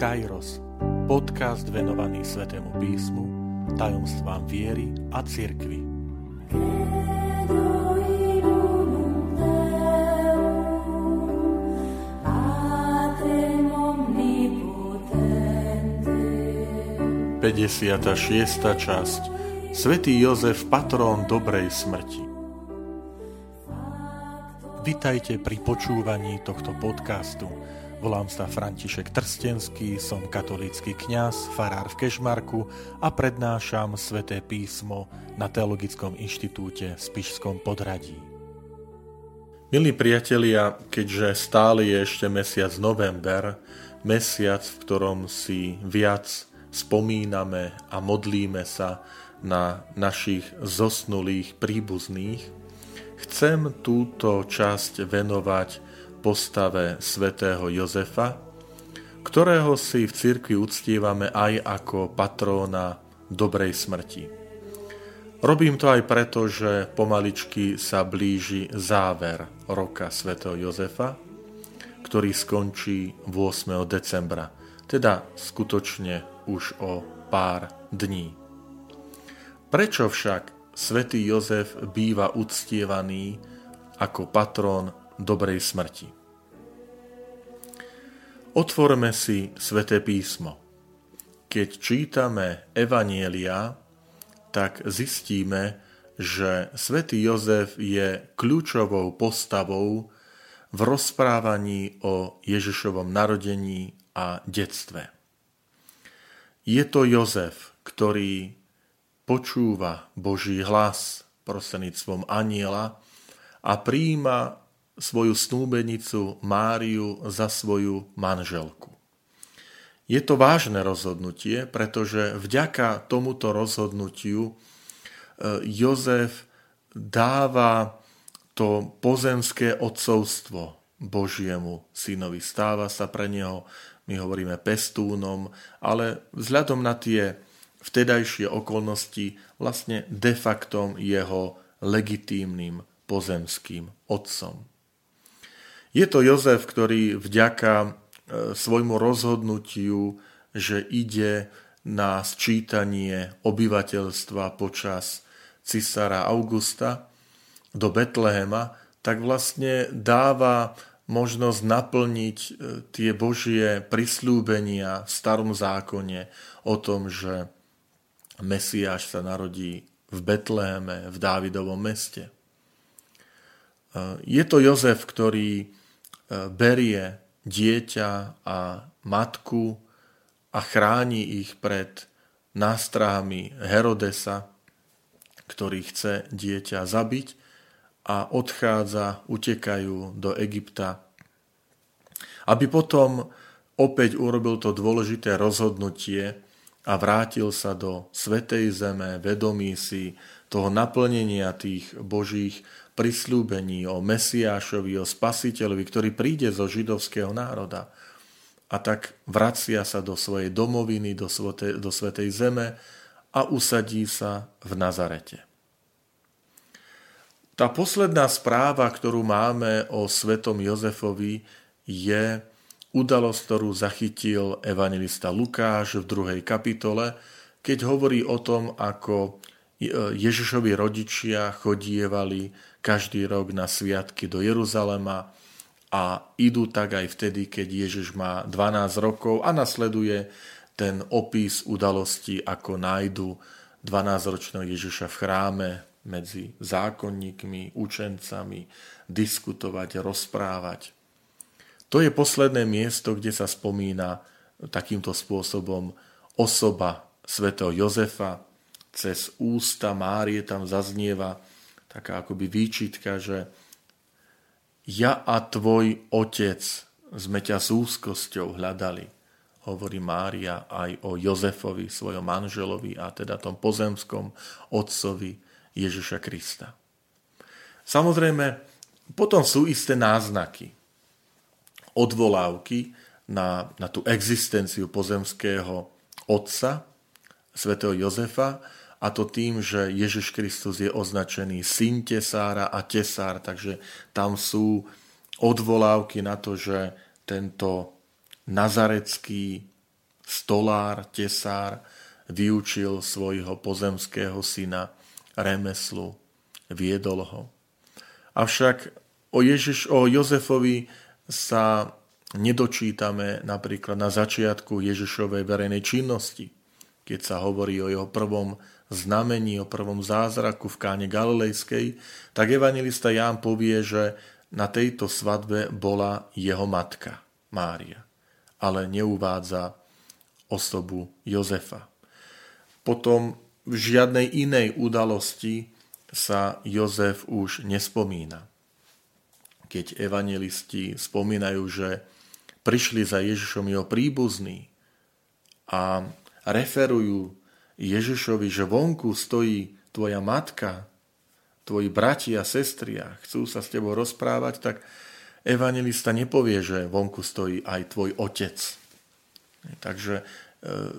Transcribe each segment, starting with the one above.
Kairos, podcast venovaný Svetému písmu, tajomstvám viery a cirkvi. Šiesta časť Svetý Jozef, patrón dobrej smrti. Vitajte pri počúvaní tohto podcastu. Volám sa František Trstenský, som katolícky kňaz, farár v Kešmarku a prednášam sväté písmo na Teologickom inštitúte v Spišskom podradí. Milí priatelia, keďže stále je ešte mesiac november, mesiac, v ktorom si viac spomíname a modlíme sa na našich zosnulých príbuzných, chcem túto časť venovať postave svätého Jozefa, ktorého si v cirkvi uctívame aj ako patróna dobrej smrti. Robím to aj preto, že pomaličky sa blíži záver roka svätého Jozefa, ktorý skončí 8. decembra, teda skutočne už o pár dní. Prečo však svätý Jozef býva uctievaný ako patrón dobrej smrti. Otvorme si sväté písmo. Keď čítame Evanielia, tak zistíme, že svätý Jozef je kľúčovou postavou v rozprávaní o Ježišovom narodení a detstve. Je to Jozef, ktorý počúva Boží hlas prostredníctvom aniela a príjima svoju snúbenicu Máriu za svoju manželku. Je to vážne rozhodnutie, pretože vďaka tomuto rozhodnutiu e, Jozef dáva to pozemské odcovstvo Božiemu synovi. Stáva sa pre neho, my hovoríme pestúnom, ale vzhľadom na tie vtedajšie okolnosti vlastne de facto jeho legitímnym pozemským otcom. Je to Jozef, ktorý vďaka e, svojmu rozhodnutiu, že ide na sčítanie obyvateľstva počas cisára Augusta do Betlehema, tak vlastne dáva možnosť naplniť e, tie Božie prislúbenia v starom zákone o tom, že Mesiáš sa narodí v Betleheme, v Dávidovom meste. E, je to Jozef, ktorý berie dieťa a matku a chráni ich pred nástrahami Herodesa, ktorý chce dieťa zabiť a odchádza, utekajú do Egypta, aby potom opäť urobil to dôležité rozhodnutie a vrátil sa do Svetej Zeme, vedomí si toho naplnenia tých Božích prislúbení o Mesiášovi, o Spasiteľovi, ktorý príde zo židovského národa. A tak vracia sa do svojej domoviny, do, svete, do Svetej Zeme a usadí sa v Nazarete. Tá posledná správa, ktorú máme o svetom Jozefovi, je udalosť, ktorú zachytil evangelista Lukáš v druhej kapitole, keď hovorí o tom, ako Ježišovi rodičia chodievali každý rok na sviatky do Jeruzalema a idú tak aj vtedy, keď Ježiš má 12 rokov a nasleduje ten opis udalosti, ako nájdu 12-ročného Ježiša v chráme medzi zákonníkmi, učencami, diskutovať, rozprávať. To je posledné miesto, kde sa spomína takýmto spôsobom osoba svätého Jozefa, cez ústa Márie tam zaznieva taká akoby výčitka, že ja a tvoj otec sme ťa s úzkosťou hľadali, hovorí Mária aj o Jozefovi, svojom manželovi a teda tom pozemskom otcovi Ježiša Krista. Samozrejme, potom sú isté náznaky, odvolávky na, na tú existenciu pozemského otca, svätého Jozefa, a to tým, že Ježiš Kristus je označený syn tesára a tesár, takže tam sú odvolávky na to, že tento nazarecký stolár, tesár, vyučil svojho pozemského syna remeslu, viedol ho. Avšak o, Ježiš, o Jozefovi sa nedočítame napríklad na začiatku Ježišovej verejnej činnosti, keď sa hovorí o jeho prvom znamení, o prvom zázraku v káne Galilejskej, tak evangelista Ján povie, že na tejto svadbe bola jeho matka, Mária, ale neuvádza osobu Jozefa. Potom v žiadnej inej udalosti sa Jozef už nespomína. Keď evangelisti spomínajú, že prišli za Ježišom jeho príbuzní a referujú Ježišovi, že vonku stojí tvoja matka, tvoji bratia a sestry a chcú sa s tebou rozprávať, tak evangelista nepovie, že vonku stojí aj tvoj otec. Takže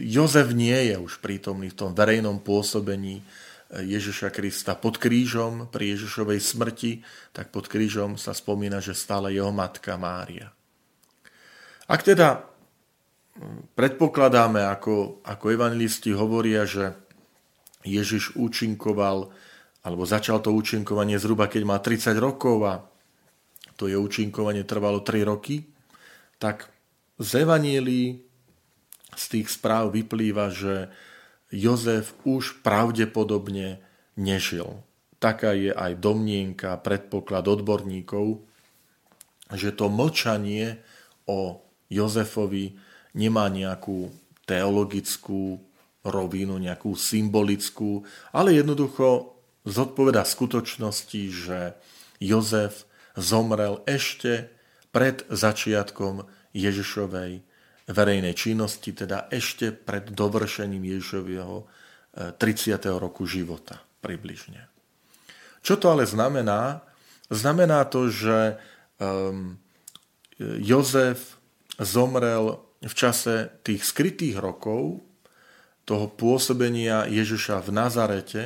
Jozef nie je už prítomný v tom verejnom pôsobení eh, Ježiša Krista pod krížom pri Ježišovej smrti, tak pod krížom sa spomína, že stále jeho matka Mária. Ak teda predpokladáme, ako, ako evangelisti hovoria, že Ježiš účinkoval, alebo začal to účinkovanie zhruba, keď má 30 rokov a to je účinkovanie trvalo 3 roky, tak z Evanielii z tých správ vyplýva, že Jozef už pravdepodobne nežil. Taká je aj domnienka, predpoklad odborníkov, že to mlčanie o Jozefovi nemá nejakú teologickú rovinu, nejakú symbolickú, ale jednoducho zodpoveda skutočnosti, že Jozef zomrel ešte pred začiatkom Ježišovej verejnej činnosti, teda ešte pred dovršením Ježišového 30. E, roku života približne. Čo to ale znamená? Znamená to, že um, Jozef zomrel v čase tých skrytých rokov toho pôsobenia Ježiša v Nazarete,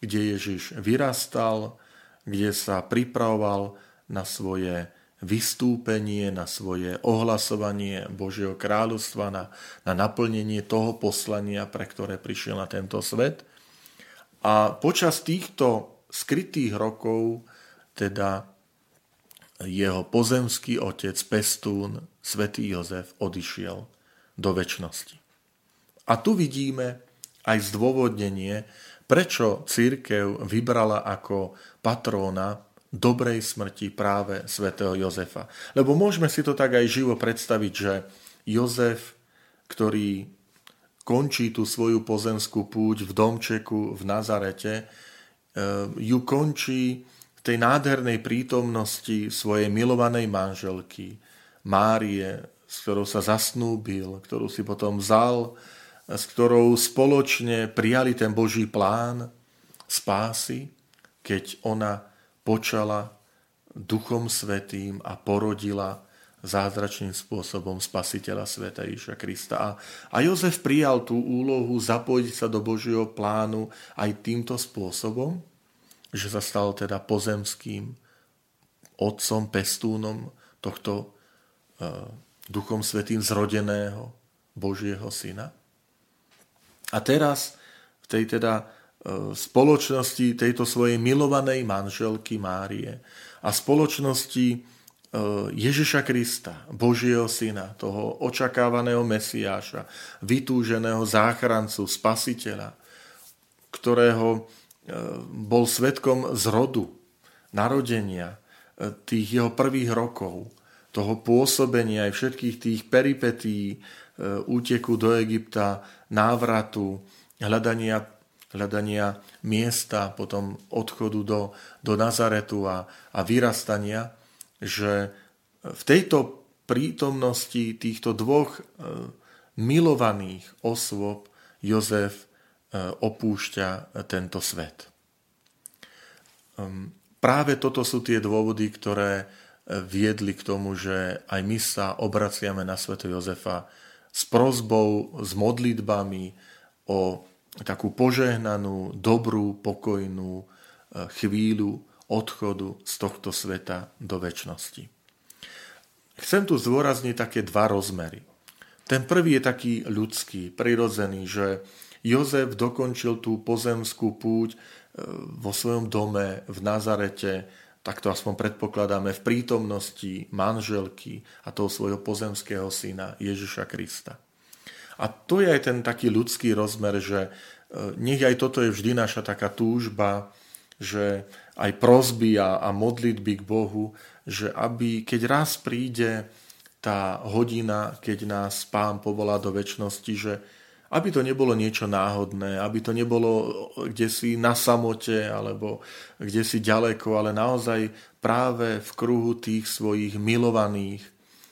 kde Ježiš vyrastal, kde sa pripravoval na svoje vystúpenie, na svoje ohlasovanie Božieho kráľovstva, na, na naplnenie toho poslania, pre ktoré prišiel na tento svet. A počas týchto skrytých rokov teda jeho pozemský otec, pestún, svätý Jozef, odišiel do väčšnosti. A tu vidíme aj zdôvodnenie, prečo církev vybrala ako patróna dobrej smrti práve svätého Jozefa. Lebo môžeme si to tak aj živo predstaviť, že Jozef, ktorý končí tú svoju pozemskú púť v domčeku v Nazarete, e, ju končí tej nádhernej prítomnosti svojej milovanej manželky Márie, s ktorou sa zasnúbil, ktorú si potom vzal, s ktorou spoločne prijali ten Boží plán spásy, keď ona počala Duchom Svetým a porodila zázračným spôsobom spasiteľa sveta Ježiša Krista. A, a Jozef prijal tú úlohu zapojiť sa do Božieho plánu aj týmto spôsobom, že sa stal teda pozemským otcom, pestúnom tohto uh, Duchom Svetým zrodeného Božieho syna. A teraz v tej teda E, spoločnosti tejto svojej milovanej manželky Márie a spoločnosti e, Ježiša Krista, Božieho syna, toho očakávaného Mesiáša, vytúženého záchrancu, spasiteľa, ktorého e, bol svetkom zrodu, narodenia, tých jeho prvých rokov, toho pôsobenia aj všetkých tých peripetí, úteku do Egypta, návratu, hľadania hľadania miesta, potom odchodu do, do Nazaretu a, a vyrastania, že v tejto prítomnosti týchto dvoch e, milovaných osôb Jozef e, opúšťa tento svet. Ehm, práve toto sú tie dôvody, ktoré e, viedli k tomu, že aj my sa obraciame na sveto Jozefa s prozbou, s modlitbami o takú požehnanú, dobrú, pokojnú e, chvíľu odchodu z tohto sveta do väčšnosti. Chcem tu zdôrazniť také dva rozmery. Ten prvý je taký ľudský, prirodzený, že Jozef dokončil tú pozemskú púť e, vo svojom dome v Nazarete, tak to aspoň predpokladáme, v prítomnosti manželky a toho svojho pozemského syna Ježiša Krista. A to je aj ten taký ľudský rozmer, že e, nech aj toto je vždy naša taká túžba, že aj prosby a, a modlitby k Bohu, že aby, keď raz príde tá hodina, keď nás pán povolá do väčšnosti, že aby to nebolo niečo náhodné, aby to nebolo kde si na samote alebo kde si ďaleko, ale naozaj práve v kruhu tých svojich milovaných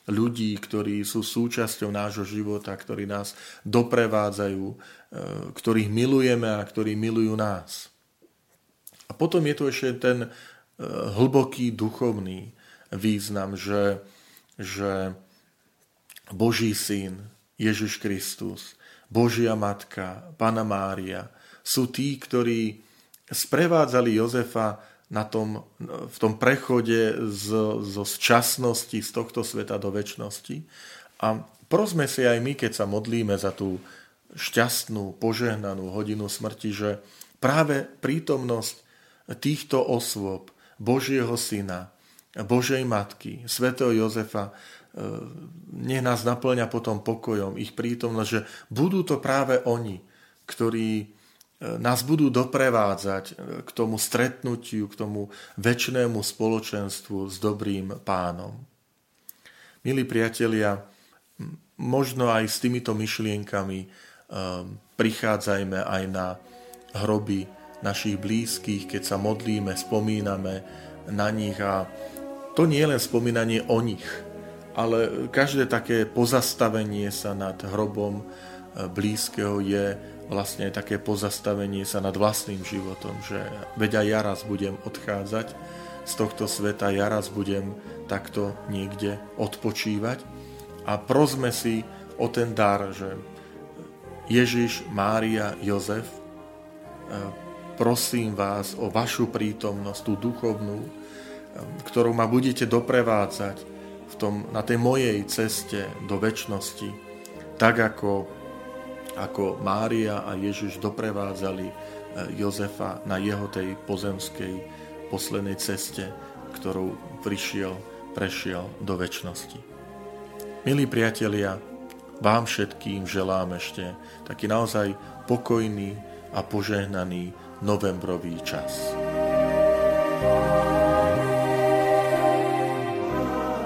ľudí, ktorí sú súčasťou nášho života, ktorí nás doprevádzajú, e, ktorých milujeme a ktorí milujú nás. A potom je tu ešte ten e, hlboký duchovný význam, že že Boží syn, Ježiš Kristus, Božia matka, Pana Mária sú tí, ktorí sprevádzali Jozefa na tom, v tom prechode z, zo časnosti z tohto sveta do väčšnosti. A prosme si aj my, keď sa modlíme za tú šťastnú, požehnanú hodinu smrti, že práve prítomnosť týchto osôb, Božieho Syna, Božej Matky, svätého Jozefa, nech nás naplňa potom pokojom, ich prítomnosť, že budú to práve oni, ktorí e, nás budú doprevádzať e, k tomu stretnutiu, k tomu väčšnému spoločenstvu s dobrým pánom. Milí priatelia, možno aj s týmito myšlienkami prichádzajme aj na hroby našich blízkych, keď sa modlíme, spomíname na nich a to nie je len spomínanie o nich, ale každé také pozastavenie sa nad hrobom e, blízkeho je vlastne také pozastavenie sa nad vlastným životom, že veď aj ja raz budem odchádzať z tohto sveta, ja raz budem takto niekde odpočívať. A prosme si o ten dar, že Ježiš, Mária, Jozef, e, prosím vás o vašu prítomnosť, tú duchovnú, ktorou ma budete doprevádzať v tom, na tej mojej ceste do väčšnosti, tak ako, ako Mária a Ježiš doprevádzali e, Jozefa na jeho tej pozemskej poslednej ceste, ktorou prišiel, prešiel do väčšnosti. Milí priatelia, vám všetkým želám ešte taký naozaj pokojný a požehnaný novembrový čas.